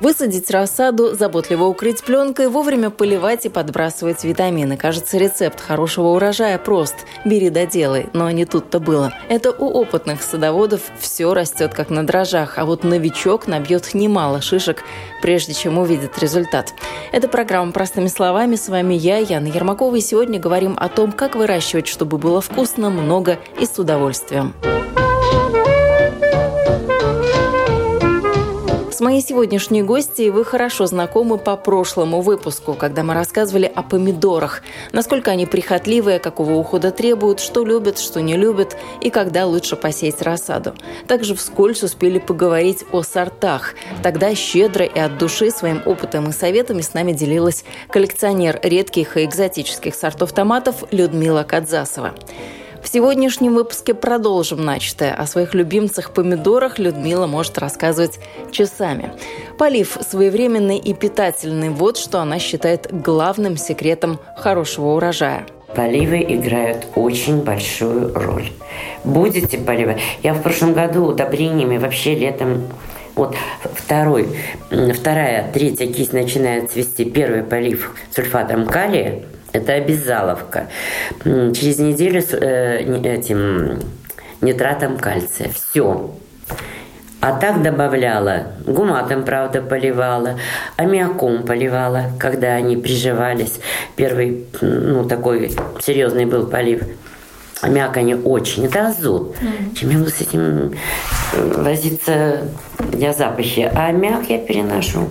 Высадить рассаду, заботливо укрыть пленкой, вовремя поливать и подбрасывать витамины. Кажется, рецепт хорошего урожая прост. Бери да делай. Но не тут-то было. Это у опытных садоводов все растет как на дрожжах, а вот новичок набьет немало шишек, прежде чем увидит результат. Это программа «Простыми словами». С вами я, Яна Ермакова, и сегодня говорим о том, как выращивать, чтобы было вкусно, много и с удовольствием. С моей сегодняшней гостьей вы хорошо знакомы по прошлому выпуску, когда мы рассказывали о помидорах, насколько они прихотливые, какого ухода требуют, что любят, что не любят и когда лучше посеять рассаду. Также вскользь успели поговорить о сортах. Тогда щедро и от души своим опытом и советами с нами делилась коллекционер редких и экзотических сортов томатов Людмила Кадзасова. В сегодняшнем выпуске продолжим начатое. О своих любимцах помидорах Людмила может рассказывать часами. Полив своевременный и питательный – вот что она считает главным секретом хорошего урожая. Поливы играют очень большую роль. Будете поливать? Я в прошлом году удобрениями вообще летом вот второй, вторая, третья кисть начинает цвести. Первый полив сульфатом калия – это обязаловка. Через неделю с э, этим нитратом кальция. Все. А так добавляла, гуматом, правда, поливала, аммиаком поливала, когда они приживались. Первый, ну, такой серьезный был полив. Аммиак они очень, это азот. Mm. Чем я буду с этим э, возиться, я запахи. А аммиак я переношу.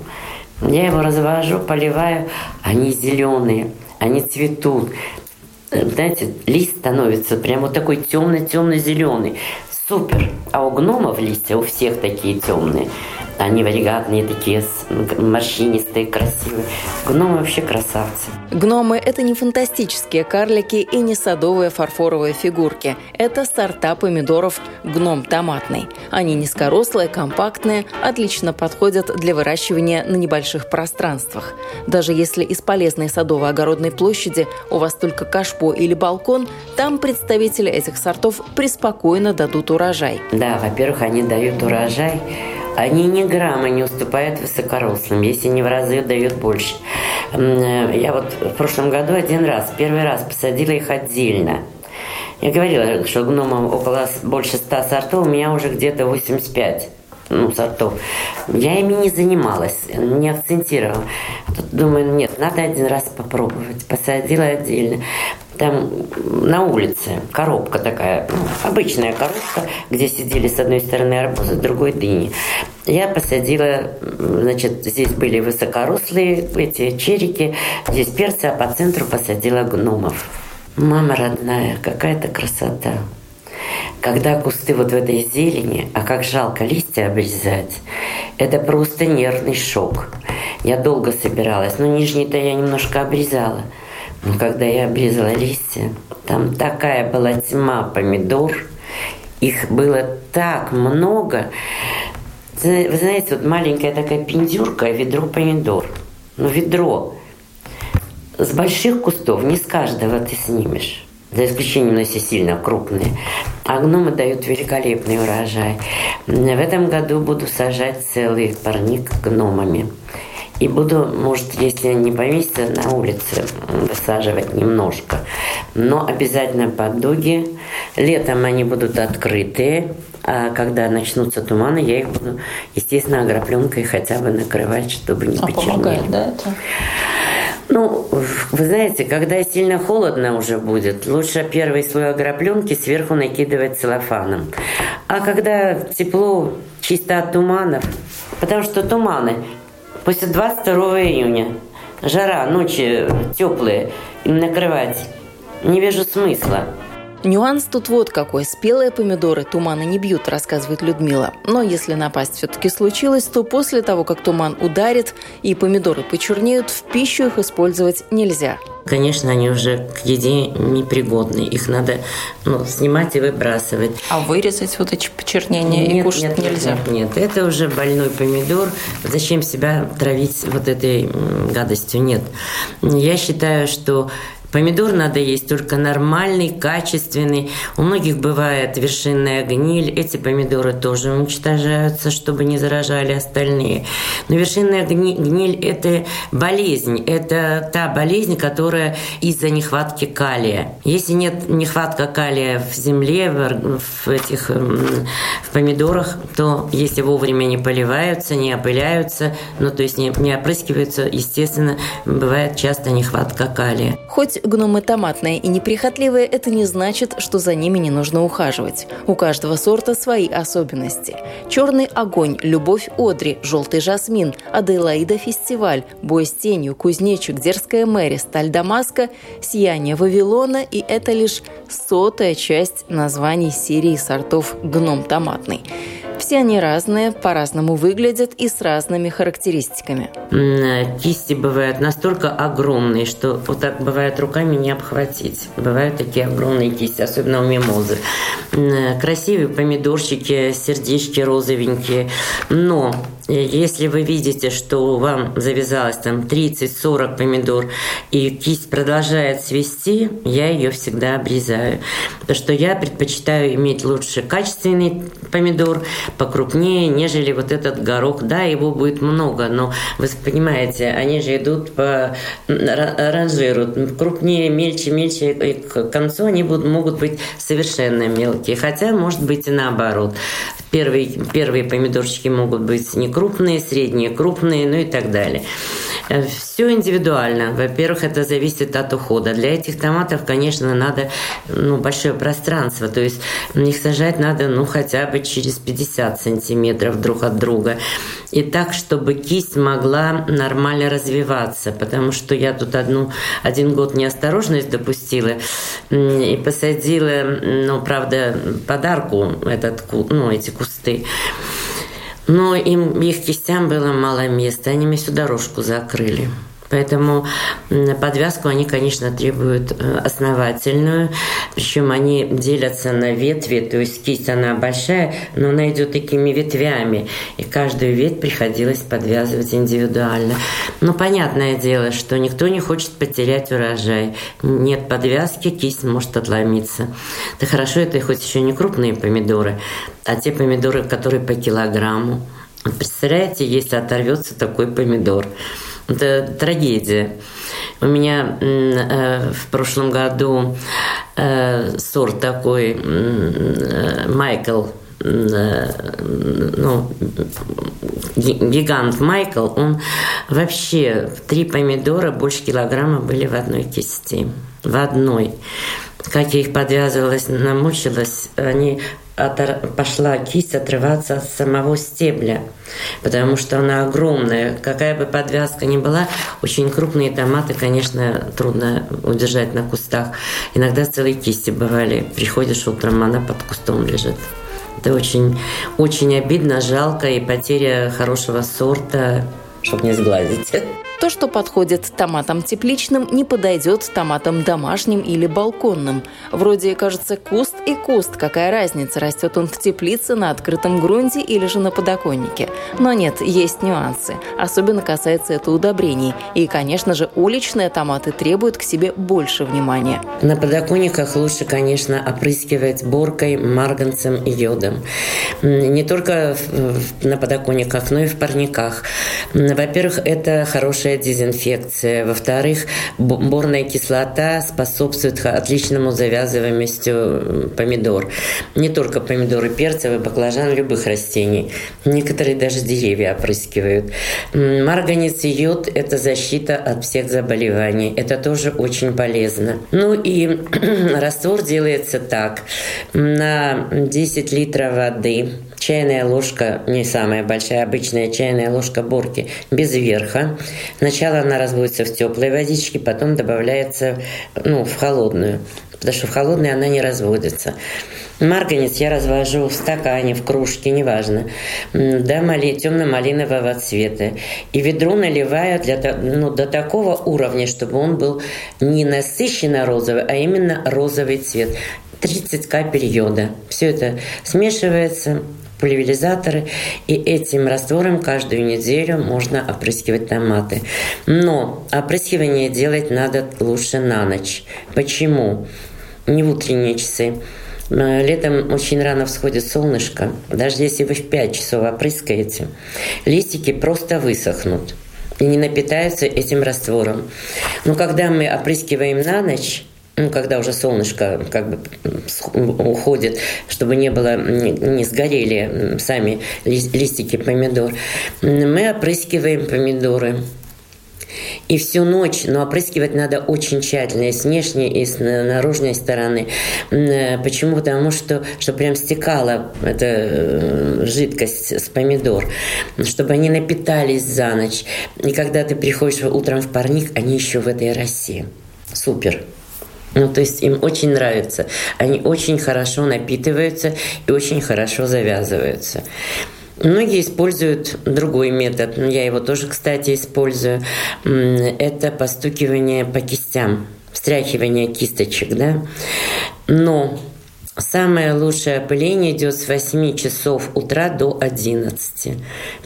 Я его развожу, поливаю, они зеленые они цветут. Э, знаете, лист становится прям вот такой темно-темно-зеленый. Супер. А у гномов листья у всех такие темные. Они варигатные такие, морщинистые, красивые. Гномы вообще красавцы. Гномы – это не фантастические карлики и не садовые фарфоровые фигурки. Это сорта помидоров гном томатный. Они низкорослые, компактные, отлично подходят для выращивания на небольших пространствах. Даже если из полезной садово-огородной площади у вас только кашпо или балкон, там представители этих сортов преспокойно дадут урожай. Да, во-первых, они дают урожай они ни грамма не уступают высокорослым, если не в разы дают больше. Э, я вот в прошлом году один раз, первый раз посадила их отдельно. Я говорила, что гномов около больше ста сортов, у меня уже где-то 85 ну, сортов. Я ими не занималась, не акцентировала. Тут думаю, нет, надо один раз попробовать. Посадила отдельно. Там на улице коробка такая, ну, обычная коробка, где сидели с одной стороны арбузы, с другой дыни. Я посадила, значит, здесь были высокорослые эти черики, здесь перцы, а по центру посадила гномов. Мама родная, какая-то красота. Когда кусты вот в этой зелени, а как жалко листья обрезать, это просто нервный шок. Я долго собиралась, но нижний-то я немножко обрезала. Когда я обрезала листья, там такая была тьма помидор, их было так много. Вы знаете, вот маленькая такая пиндюрка, ведро помидор. Ну, ведро. С больших кустов не с каждого ты снимешь за исключением, если сильно крупные. А гномы дают великолепный урожай. В этом году буду сажать целый парник гномами. И буду, может, если не поместится, на улице высаживать немножко. Но обязательно под дуги. Летом они будут открытые, а когда начнутся туманы, я их буду, естественно, агропленкой хотя бы накрывать, чтобы не а почернели. Помогает, да, это? Ну, вы знаете, когда сильно холодно уже будет, лучше первый слой агропленки сверху накидывать целлофаном. А когда тепло, чисто от туманов, потому что туманы после 22 июня, жара, ночи теплые, им накрывать. Не вижу смысла. Нюанс тут вот какой. Спелые помидоры туманы не бьют, рассказывает Людмила. Но если напасть все-таки случилось, то после того, как туман ударит и помидоры почернеют, в пищу их использовать нельзя. Конечно, они уже к еде непригодны. Их надо ну, снимать и выбрасывать. А вырезать вот эти почернения нет, и кушать нет, нельзя? Нет, нет, это уже больной помидор. Зачем себя травить вот этой гадостью? Нет. Я считаю, что Помидор надо есть только нормальный, качественный. У многих бывает вершинная гниль. Эти помидоры тоже уничтожаются, чтобы не заражали остальные. Но вершинная гниль – это болезнь. Это та болезнь, которая из-за нехватки калия. Если нет нехватка калия в земле, в этих в помидорах, то если вовремя не поливаются, не опыляются, ну то есть не, не опрыскиваются, естественно, бывает часто нехватка калия. Хоть Хоть гномы томатные и неприхотливые, это не значит, что за ними не нужно ухаживать. У каждого сорта свои особенности. Черный огонь, любовь Одри, желтый жасмин, Аделаида фестиваль, бой с тенью, кузнечик, дерзкая Мэри, сталь Дамаска, сияние Вавилона и это лишь сотая часть названий серии сортов гном томатный. Все они разные, по-разному выглядят и с разными характеристиками. Кисти бывают настолько огромные, что вот так бывает руками не обхватить. Бывают такие огромные кисти, особенно у мимозы. Красивые помидорчики, сердечки розовенькие. Но если вы видите, что вам завязалось там 30-40 помидор, и кисть продолжает свести, я ее всегда обрезаю. Потому что я предпочитаю иметь лучше качественный помидор, покрупнее, нежели вот этот горох. Да, его будет много, но вы понимаете, они же идут по ранжиру. Крупнее, мельче, мельче, и к концу они будут, могут быть совершенно мелкие. Хотя, может быть, и наоборот. Первые, первые помидорчики могут быть не крупные, средние, крупные, ну и так далее. Э, Все индивидуально. Во-первых, это зависит от ухода. Для этих томатов, конечно, надо ну, большое пространство. То есть их сажать надо ну, хотя бы через 50 сантиметров друг от друга. И так, чтобы кисть могла нормально развиваться. Потому что я тут одну, один год неосторожность допустила и посадила, ну, правда, подарку этот, ну, эти кусты. Но им, их кистям было мало места, они мне всю дорожку закрыли. Поэтому подвязку они, конечно, требуют э, основательную. Причем они делятся на ветви, то есть кисть она большая, но она идет такими ветвями. И каждую ветвь приходилось подвязывать индивидуально. Но понятное дело, что никто не хочет потерять урожай. Нет подвязки, кисть может отломиться. Да хорошо, это хоть еще не крупные помидоры, а те помидоры, которые по килограмму. Представляете, если оторвется такой помидор. Это трагедия. У меня э, в прошлом году э, сорт такой э, Майкл э, ну, гигант Майкл, он вообще три помидора больше килограмма были в одной кисти. В одной. Как я их подвязывалась, намучилась, они отор... пошла кисть отрываться от самого стебля, потому что она огромная. Какая бы подвязка ни была, очень крупные томаты, конечно, трудно удержать на кустах. Иногда целые кисти бывали. Приходишь утром, она под кустом лежит. Это очень, очень обидно, жалко и потеря хорошего сорта, чтобы не сглазить. То, что подходит томатам тепличным, не подойдет томатам домашним или балконным. Вроде, кажется, куст и куст. Какая разница, растет он в теплице, на открытом грунте или же на подоконнике. Но нет, есть нюансы. Особенно касается это удобрений. И, конечно же, уличные томаты требуют к себе больше внимания. На подоконниках лучше, конечно, опрыскивать боркой, марганцем и йодом. Не только на подоконниках, но и в парниках. Во-первых, это хорошая дезинфекция. Во-вторых, борная кислота способствует отличному завязыванию помидор. Не только помидоры перцевые, баклажан, любых растений. Некоторые даже деревья опрыскивают. Марганец и йод – это защита от всех заболеваний. Это тоже очень полезно. Ну и раствор делается так. На 10 литров воды чайная ложка, не самая большая, обычная чайная ложка борки без верха. Сначала она разводится в теплой водичке, потом добавляется ну, в холодную, потому что в холодной она не разводится. Марганец я развожу в стакане, в кружке, неважно, до мали, темно-малинового цвета. И ведро наливаю для, ну, до такого уровня, чтобы он был не насыщенно розовый, а именно розовый цвет. 30 капель йода. Все это смешивается, пульверизаторы, и этим раствором каждую неделю можно опрыскивать томаты. Но опрыскивание делать надо лучше на ночь. Почему? Не в утренние часы. Э, летом очень рано всходит солнышко. Даже если вы в 5 часов опрыскаете, листики просто высохнут и не напитаются этим раствором. Но когда мы опрыскиваем на ночь, ну, когда уже солнышко как бы уходит, чтобы не было, не сгорели сами листики помидор, мы опрыскиваем помидоры. И всю ночь, но опрыскивать надо очень тщательно, и с внешней, и с наружной стороны. Почему? Потому что, чтобы прям стекала эта э, жидкость с помидор, чтобы они напитались за ночь. И когда ты приходишь утром в парник, они еще в этой росе. Супер. Ну, то есть им очень нравится. Они очень хорошо напитываются и очень хорошо завязываются. Многие используют другой метод. Я его тоже, кстати, использую. Это постукивание по кистям, встряхивание кисточек, да. Но Самое лучшее опыление идет с 8 часов утра до 11.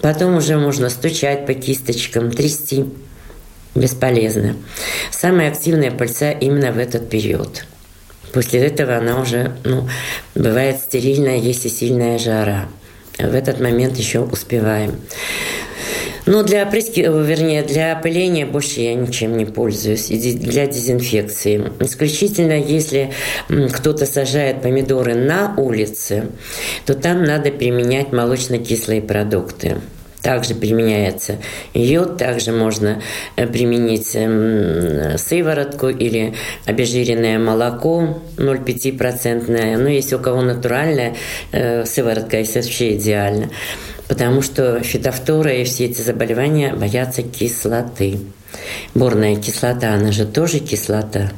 Потом уже можно стучать по кисточкам, трясти бесполезно. Самая активная пыльца именно в этот период. После этого она уже ну, бывает стерильная, если сильная жара. В этот момент еще успеваем. Но для опрыски, вернее, для опыления больше я ничем не пользуюсь. И для дезинфекции. Исключительно, если кто-то сажает помидоры на улице, то там надо применять молочно-кислые продукты также применяется йод, также можно э, применить эм, сыворотку или обезжиренное молоко 0,5%. Но если у кого натуральная э, сыворотка, это вообще идеально. Потому что фитофтора и все эти заболевания боятся кислоты. Борная кислота, она же тоже кислота.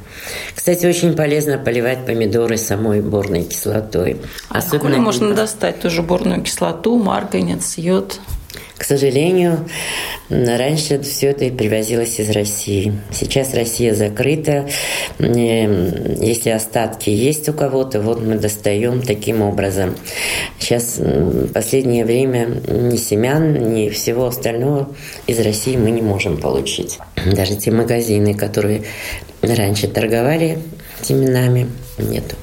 Кстати, очень полезно поливать помидоры самой борной кислотой. А Особенно можно достать тоже борную кислоту, марганец, йод? К сожалению, раньше все это привозилось из России. Сейчас Россия закрыта. Если остатки есть у кого-то, вот мы достаем таким образом. Сейчас последнее время ни семян, ни всего остального из России мы не можем получить. Даже те магазины, которые раньше торговали семенами, нету.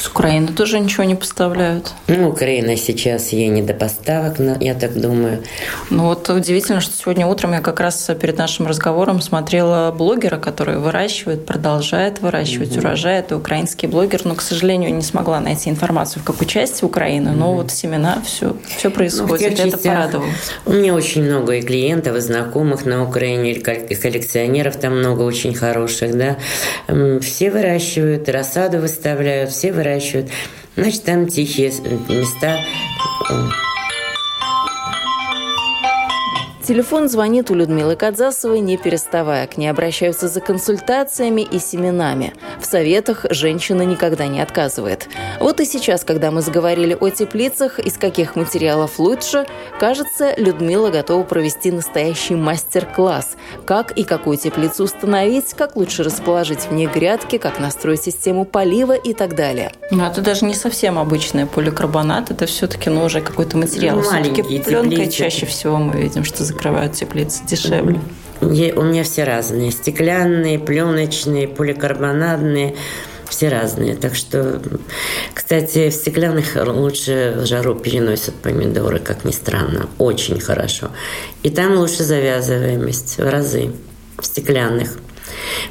С Украины тоже ничего не поставляют? Ну, Украина сейчас ей не до поставок, я так думаю. Ну вот удивительно, что сегодня утром я как раз перед нашим разговором смотрела блогера, который выращивает, продолжает выращивать угу. урожай. Это украинский блогер, но, к сожалению, не смогла найти информацию, в какой части Украины, но вот семена, все, все ну, происходит. Ну, это порадовало. У меня очень много и клиентов, и знакомых на Украине, и коллекционеров там много очень хороших, да. Все выращивают, рассаду выставляют, все выращивают выращивают. Значит, там тихие места. Телефон звонит у Людмилы Кадзасовой, не переставая. К ней обращаются за консультациями и семенами. В советах женщина никогда не отказывает. Вот и сейчас, когда мы заговорили о теплицах, из каких материалов лучше, кажется, Людмила готова провести настоящий мастер-класс. Как и какую теплицу установить, как лучше расположить в ней грядки, как настроить систему полива и так далее. Но это даже не совсем обычный поликарбонат, это все-таки ну, уже какой-то материал. Ну, все-таки пленкой чаще всего мы видим, что закрывают теплицы дешевле. У меня все разные. Стеклянные, пленочные, поликарбонатные. Все разные. Так что, кстати, в стеклянных лучше жару переносят помидоры, как ни странно. Очень хорошо. И там лучше завязываемость в разы. В стеклянных.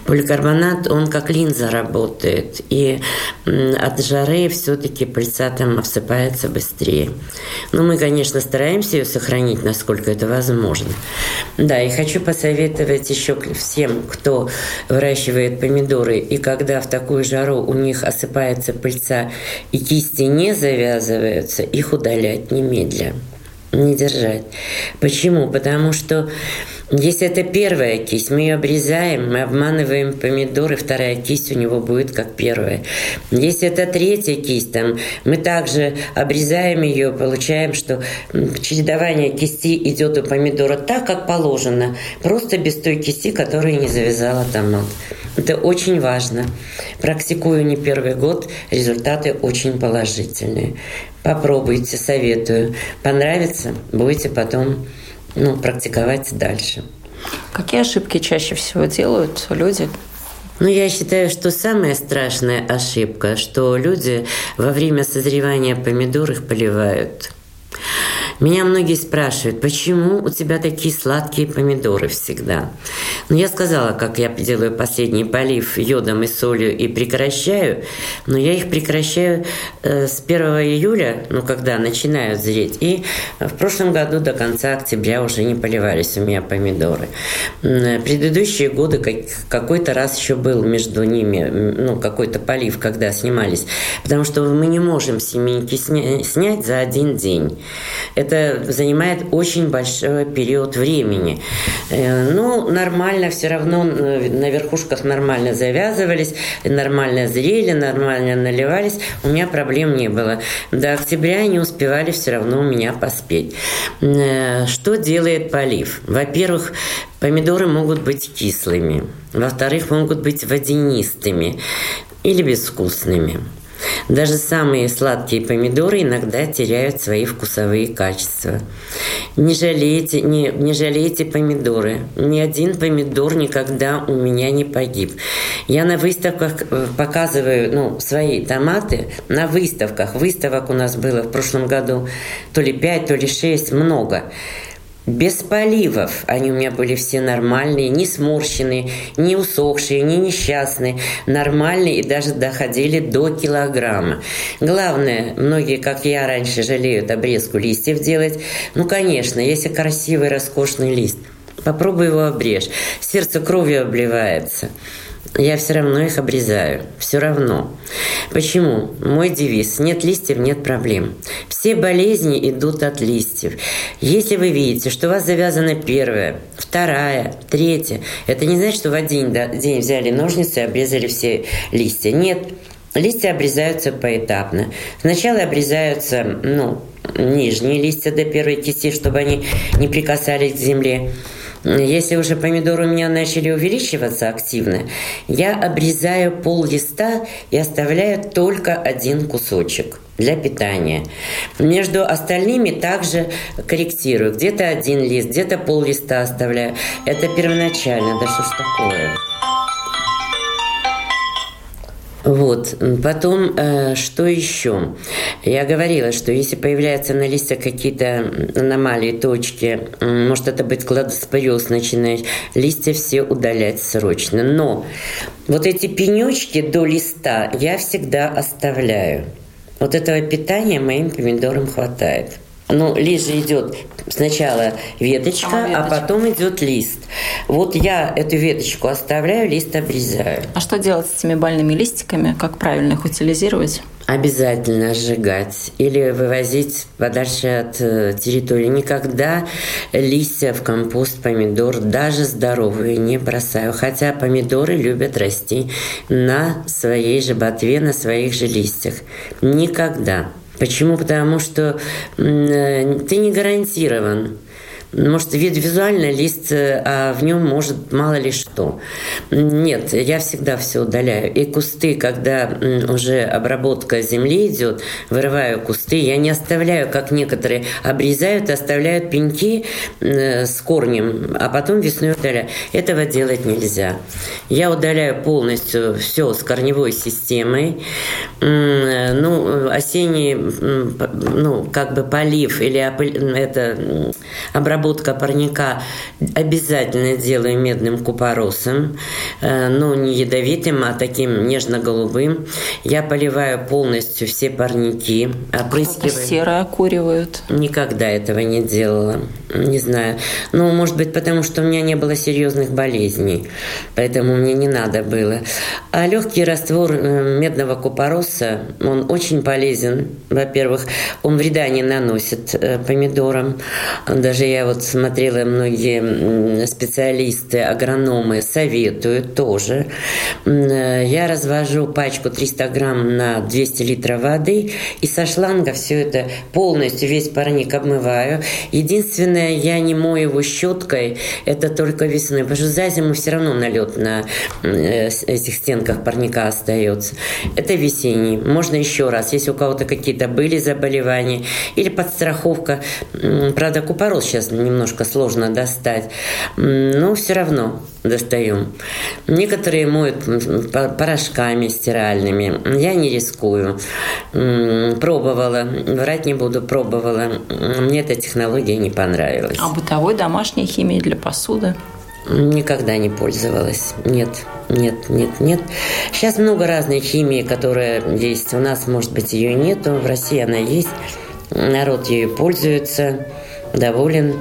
Поликарбонат, он как линза работает, и от жары все-таки пыльца там обсыпается быстрее. Но мы, конечно, стараемся ее сохранить, насколько это возможно. Да, и хочу посоветовать еще всем, кто выращивает помидоры, и когда в такую жару у них осыпается пыльца и кисти не завязываются, их удалять немедля не держать. Почему? Потому что если это первая кисть, мы ее обрезаем, мы обманываем помидоры, вторая кисть у него будет как первая. Если это третья кисть, там, мы также обрезаем ее, получаем, что чередование кисти идет у помидора так, как положено, просто без той кисти, которая не завязала томат. Это очень важно. Практикую не первый год, результаты очень положительные. Попробуйте, советую. Понравится, будете потом ну, практиковать дальше. Какие ошибки чаще всего делают люди? Ну, я считаю, что самая страшная ошибка, что люди во время созревания помидор их поливают. Меня многие спрашивают, почему у тебя такие сладкие помидоры всегда? Но ну, я сказала, как я делаю последний полив йодом и солью и прекращаю, но я их прекращаю э, с 1 июля, ну, когда начинают зреть, и в прошлом году до конца октября уже не поливались у меня помидоры. Предыдущие годы как, какой-то раз еще был между ними, ну, какой-то полив, когда снимались, потому что мы не можем семейки сня- снять за один день. Это это занимает очень большой период времени. Э, ну, нормально все равно на верхушках нормально завязывались, нормально зрели, нормально наливались. У меня проблем не было. До октября они успевали все равно у меня поспеть. Э, что делает полив? Во-первых, помидоры могут быть кислыми. Во-вторых, могут быть водянистыми или безвкусными. Даже самые сладкие помидоры иногда теряют свои вкусовые качества. Не жалейте, не, не жалейте помидоры. Ни один помидор никогда у меня не погиб. Я на выставках э, показываю ну, свои томаты. На выставках. Выставок у нас было в прошлом году то ли 5, то ли 6, много без поливов. Они у меня были все нормальные, не сморщенные, не усохшие, не несчастные, нормальные и даже доходили до килограмма. Главное, многие, как я раньше, жалеют обрезку листьев делать. Ну, конечно, если красивый, роскошный лист, попробуй его обрежь. Сердце кровью обливается я все равно их обрезаю. Все равно. Почему? Мой девиз – нет листьев, нет проблем. Все болезни идут от листьев. Если вы видите, что у вас завязана первая, вторая, третья, это не значит, что в один день взяли ножницы и обрезали все листья. Нет, Листья обрезаются поэтапно. Сначала обрезаются ну, нижние листья до первой кисти, чтобы они не прикасались к земле. Если уже помидоры у меня начали увеличиваться активно, я обрезаю пол листа и оставляю только один кусочек для питания. Между остальными также корректирую. Где-то один лист, где-то пол листа оставляю. Это первоначально. Да что ж такое? Вот. Потом, э, что еще? Я говорила, что если появляются на листьях какие-то аномалии, точки, может это быть кладоспориоз начинает, листья все удалять срочно. Но вот эти пенечки до листа я всегда оставляю. Вот этого питания моим помидорам хватает. Ну, лист же идет сначала веточка, а, веточка, а потом идет лист. Вот я эту веточку оставляю, лист обрезаю. А что делать с этими бальными листиками? Как правильно их утилизировать? Обязательно сжигать или вывозить подальше от э, территории. Никогда листья в компост помидор, даже здоровые, не бросаю. Хотя помидоры любят расти на своей же ботве, на своих же листьях. Никогда. Почему? Потому что э, ты не гарантирован. Может, вид визуально лист, э, а в нем может мало ли что. Нет, я всегда все удаляю. И кусты, когда уже обработка земли идет, вырываю кусты, я не оставляю, как некоторые обрезают, оставляют пеньки э, с корнем, а потом весной удаляю. Этого делать нельзя. Я удаляю полностью все с корневой системой. Ну, осенний, ну, как бы полив или это обработка обработка парника обязательно делаю медным купоросом, э, но не ядовитым, а таким нежно-голубым. Я поливаю полностью все парники, опрыскиваю. Серое окуривают. Никогда этого не делала. Не знаю. Ну, может быть, потому что у меня не было серьезных болезней, поэтому мне не надо было. А легкий раствор э, медного купороса, он очень полезен. Во-первых, он вреда не наносит э, помидорам. Даже я вот смотрела, многие специалисты, агрономы советуют тоже. Э, я развожу пачку 300 грамм на 200 литров воды и со шланга все это полностью, весь парник обмываю. Единственное, я не мою его щеткой, это только весной, потому что за зиму все равно налет на этих стенках парника остается. Это весенний. Можно еще раз, если у кого-то какие-то были заболевания или подстраховка. Правда, купорос сейчас немножко сложно достать, но все равно достаем. Некоторые моют порошками стиральными. Я не рискую. Пробовала, врать не буду, пробовала. Мне эта технология не понравилась. А бытовой домашней химии для посуды? Никогда не пользовалась. Нет, нет, нет, нет. Сейчас много разной химии, которая есть. У нас, может быть, ее нету. В России она есть. Народ ею пользуется, доволен.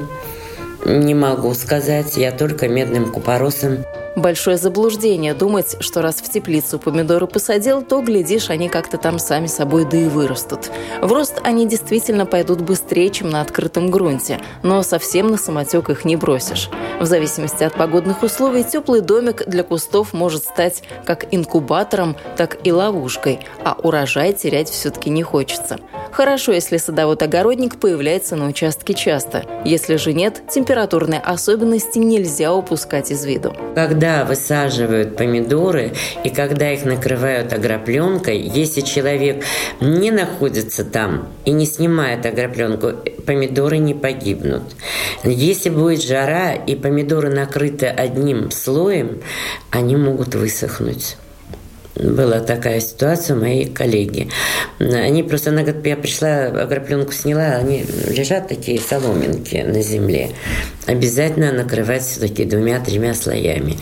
Не могу сказать. Я только медным купоросом Большое заблуждение думать, что раз в теплицу помидоры посадил, то, глядишь, они как-то там сами собой да и вырастут. В рост они действительно пойдут быстрее, чем на открытом грунте, но совсем на самотек их не бросишь. В зависимости от погодных условий, теплый домик для кустов может стать как инкубатором, так и ловушкой, а урожай терять все-таки не хочется. Хорошо, если садовод-огородник появляется на участке часто. Если же нет, температурные особенности нельзя упускать из виду. Когда когда высаживают помидоры и когда их накрывают агропленкой, если человек не находится там и не снимает агропленку, помидоры не погибнут. Если будет жара и помидоры накрыты одним слоем, они могут высохнуть была такая ситуация у моей коллеги. Они просто, она говорит, я пришла, агропленку сняла, они лежат такие соломинки на земле. Обязательно накрывать все-таки двумя-тремя слоями.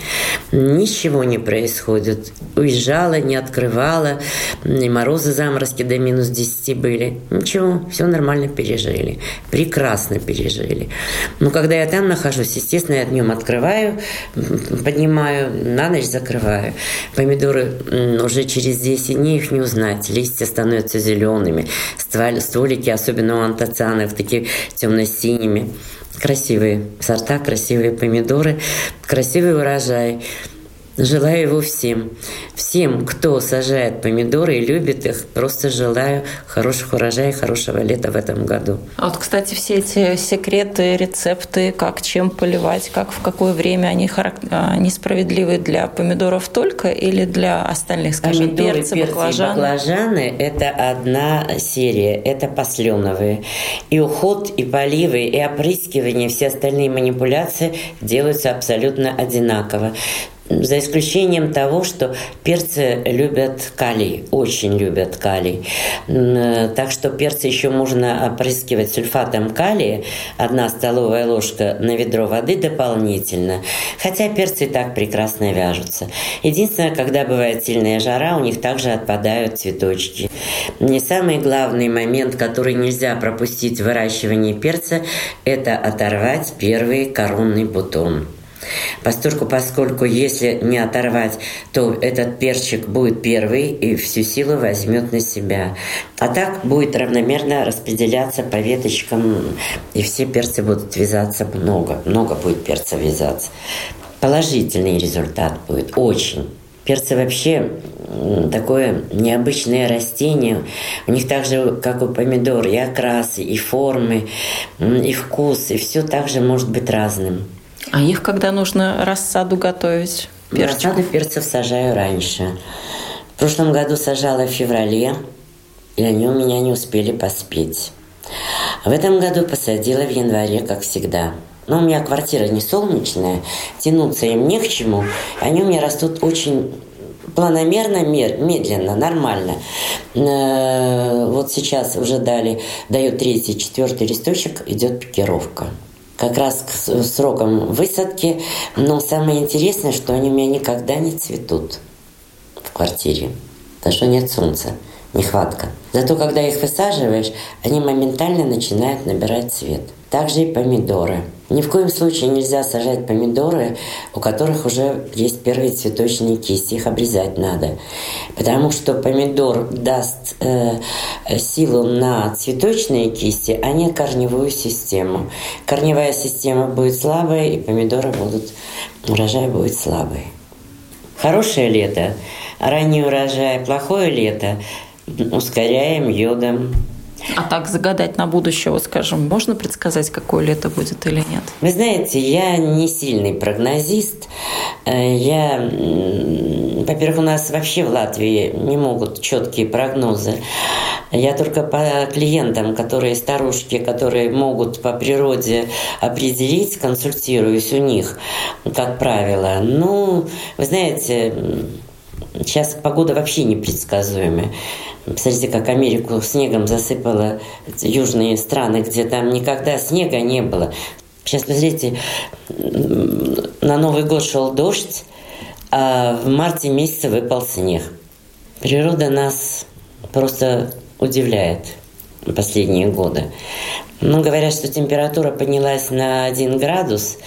Ничего не происходит. Уезжала, не открывала, и морозы, заморозки до минус 10 были. Ничего, все нормально пережили. Прекрасно пережили. Но когда я там нахожусь, естественно, я днем открываю, поднимаю, на ночь закрываю. Помидоры уже через 10 дней их не узнать. Листья становятся зелеными, стволики, особенно у антоцианов, такие темно-синими. Красивые сорта, красивые помидоры, красивый урожай. Желаю его всем. Всем, кто сажает помидоры и любит их, просто желаю хороших урожаев, хорошего лета в этом году. А вот, кстати, все эти секреты, рецепты, как чем поливать, как в какое время они, они справедливы для помидоров только или для остальных, скажем, Помидоры, перцы, перцы баклажаны? баклажаны – это одна серия, это посленовые. И уход, и поливы, и опрыскивание, все остальные манипуляции делаются абсолютно одинаково за исключением того, что перцы любят калий, очень любят калий. Э, так что перцы еще можно опрыскивать сульфатом калия, одна столовая ложка на ведро воды дополнительно. Хотя перцы и так прекрасно вяжутся. Единственное, когда бывает сильная жара, у них также отпадают цветочки. Не самый главный момент, который нельзя пропустить в выращивании перца, это оторвать первый коронный бутон. Поскольку, поскольку если не оторвать, то этот перчик будет первый и всю силу возьмет на себя. А так будет равномерно распределяться по веточкам, и все перцы будут вязаться много. Много будет перца вязаться. Положительный результат будет, очень. Перцы вообще такое необычное растение. У них так же, как у помидор, и окрасы, и формы, и вкус, и все также может быть разным. А их когда нужно рассаду готовить? Перчиков? Рассаду перцев сажаю раньше. В прошлом году сажала в феврале, и они у меня не успели поспеть. В этом году посадила в январе, как всегда. Но у меня квартира не солнечная, тянуться им не к чему. Они у меня растут очень планомерно, медленно, нормально. Э, вот сейчас уже дали, дает третий, четвертый листочек, идет пикировка. Как раз к срокам высадки. Но самое интересное, что они у меня никогда не цветут в квартире, потому что нет солнца, нехватка. Зато когда их высаживаешь, они моментально начинают набирать цвет. Также и помидоры. Ни в коем случае нельзя сажать помидоры, у которых уже есть первые цветочные кисти. Их обрезать надо. Потому что помидор даст э, силу на цветочные кисти, а не корневую систему. Корневая система будет слабая, и помидоры будут, урожай будет слабый. Хорошее лето, ранний урожай, плохое лето, ускоряем йодом, а так загадать на будущее, скажем, можно предсказать, какое лето будет или нет? Вы знаете, я не сильный прогнозист. Э, я, во-первых, у нас вообще в Латвии не могут четкие прогнозы. Я только по клиентам, которые старушки, которые могут по природе определить, консультируюсь у них, как правило. Ну, вы знаете, сейчас погода вообще непредсказуемая. Посмотрите, как Америку снегом засыпало южные страны, где там никогда снега не было. Сейчас, посмотрите, на Новый год шел дождь, а в марте месяце выпал снег. Природа нас просто удивляет последние годы. Ну, говорят, что температура поднялась на 1 градус,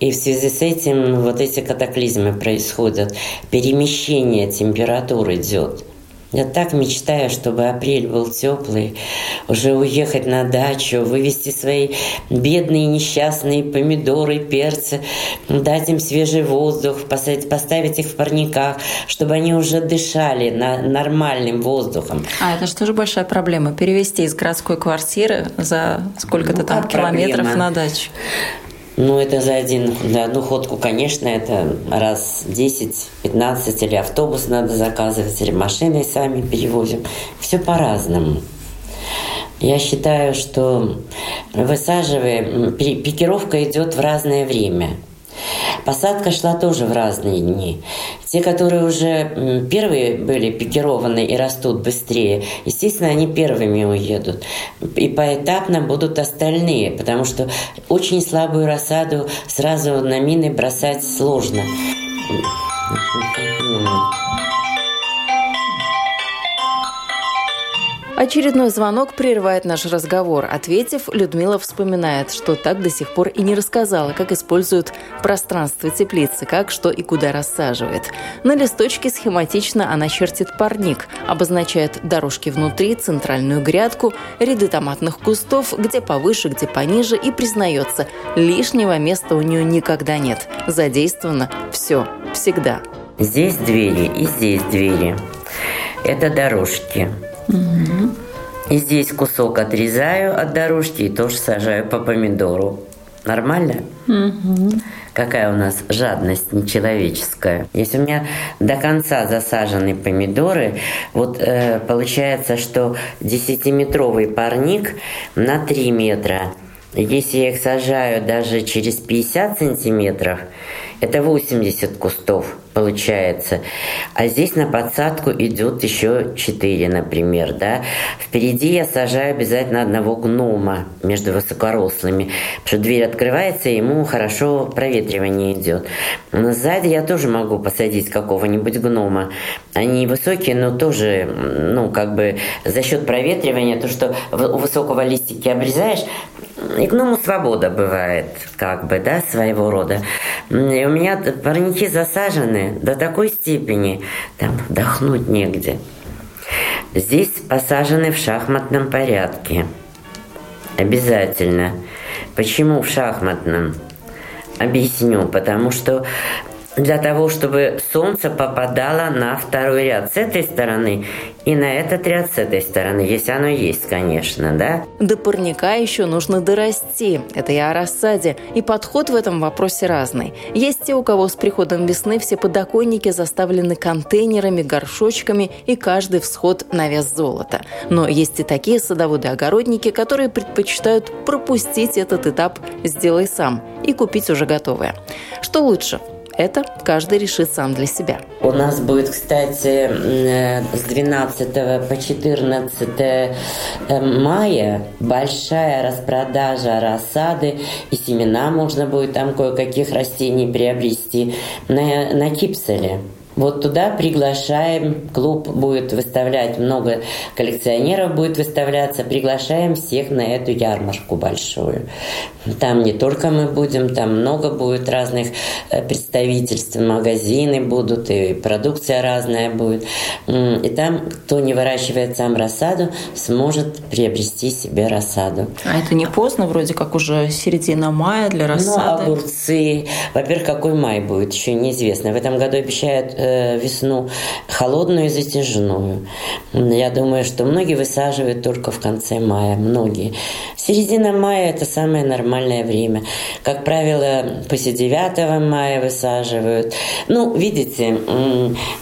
и в связи с этим вот эти катаклизмы происходят. Перемещение температуры идет. Я так мечтаю, чтобы апрель был теплый, уже уехать на дачу, вывести свои бедные несчастные помидоры, перцы, дать им свежий воздух, поставить, поставить их в парниках, чтобы они уже дышали на нормальным воздухом. А это же тоже большая проблема, перевести из городской квартиры за сколько-то ну, там километров проблема? на дачу. Ну, это за, один, за одну ходку, конечно, это раз 10-15, или автобус надо заказывать, или машиной сами перевозим. Все по-разному. Я считаю, что высаживаем, пикировка идет в разное время – Посадка шла тоже в разные дни. Те, которые уже первые были пикированы и растут быстрее, естественно, они первыми уедут. И поэтапно будут остальные, потому что очень слабую рассаду сразу на мины бросать сложно. Очередной звонок прерывает наш разговор. Ответив, Людмила вспоминает, что так до сих пор и не рассказала, как используют пространство теплицы, как, что и куда рассаживает. На листочке схематично она чертит парник, обозначает дорожки внутри, центральную грядку, ряды томатных кустов, где повыше, где пониже, и признается, лишнего места у нее никогда нет. Задействовано все, всегда. Здесь двери и здесь двери. Это дорожки. И здесь кусок отрезаю от дорожки и тоже сажаю по помидору. Нормально? Угу. Какая у нас жадность нечеловеческая. Если у меня до конца засажены помидоры, вот э, получается, что 10-метровый парник на 3 метра. Если я их сажаю даже через 50 сантиметров, это 80 кустов получается. А здесь на подсадку идет еще 4, например, да. Впереди я сажаю обязательно одного гнома между высокорослыми, потому что дверь открывается, и ему хорошо проветривание идет. Но сзади я тоже могу посадить какого-нибудь гнома. Они высокие, но тоже, ну, как бы за счет проветривания, то, что у высокого листики обрезаешь, и гному свобода бывает, как бы, да, своего рода. И у меня парники засажены до такой степени, там вдохнуть негде. Здесь посажены в шахматном порядке. Обязательно. Почему в шахматном? Объясню. Потому что для того, чтобы солнце попадало на второй ряд с этой стороны и на этот ряд с этой стороны, если оно есть, конечно, да? До парника еще нужно дорасти. Это я о рассаде. И подход в этом вопросе разный. Есть те, у кого с приходом весны все подоконники заставлены контейнерами, горшочками и каждый всход на вес золота. Но есть и такие садоводы-огородники, которые предпочитают пропустить этот этап «сделай сам» и купить уже готовое. Что лучше – Это каждый решит сам для себя. У нас будет, кстати, э, с 12 по 14 э, мая большая распродажа рассады и семена можно будет там кое-каких растений приобрести на, на Кипселе. Вот туда приглашаем, клуб будет выставлять, много коллекционеров будет выставляться, приглашаем всех на эту ярмарку большую. Там не только мы будем, там много будет разных э, представительств, магазины будут, и продукция разная будет. И там, кто не выращивает сам рассаду, сможет приобрести себе рассаду. А это не поздно, вроде как уже середина мая для ну, рассады? Ну, огурцы. Во-первых, какой май будет, еще неизвестно. В этом году обещают э, весну холодную и затяжную. Я думаю, что многие высаживают только в конце мая, многие. Середина мая – это самое нормальное время. Как правило, после 9 мая высаживают. Ну, видите,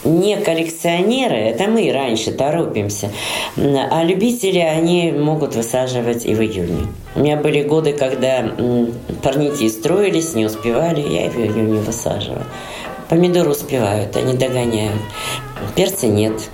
не коллекционеры, это мы раньше торопимся, а любители, они могут высаживать и в июне. У меня были годы, когда парники строились, не успевали, я в июне высаживала. Помидоры успевают, они догоняют. Перца нет,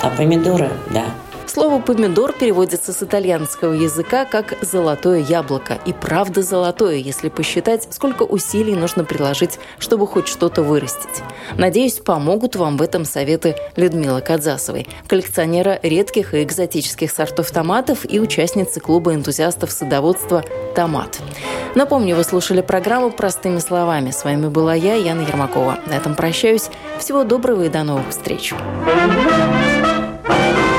а помидоры – да. Слово «помидор» переводится с итальянского языка как «золотое яблоко». И правда золотое, если посчитать, сколько усилий нужно приложить, чтобы хоть что-то вырастить. Надеюсь, помогут вам в этом советы Людмилы Кадзасовой, коллекционера редких и экзотических сортов томатов и участницы клуба энтузиастов садоводства «Томат». Напомню, вы слушали программу «Простыми словами». С вами была я, Яна Ермакова. На этом прощаюсь. Всего доброго и до новых встреч. thank you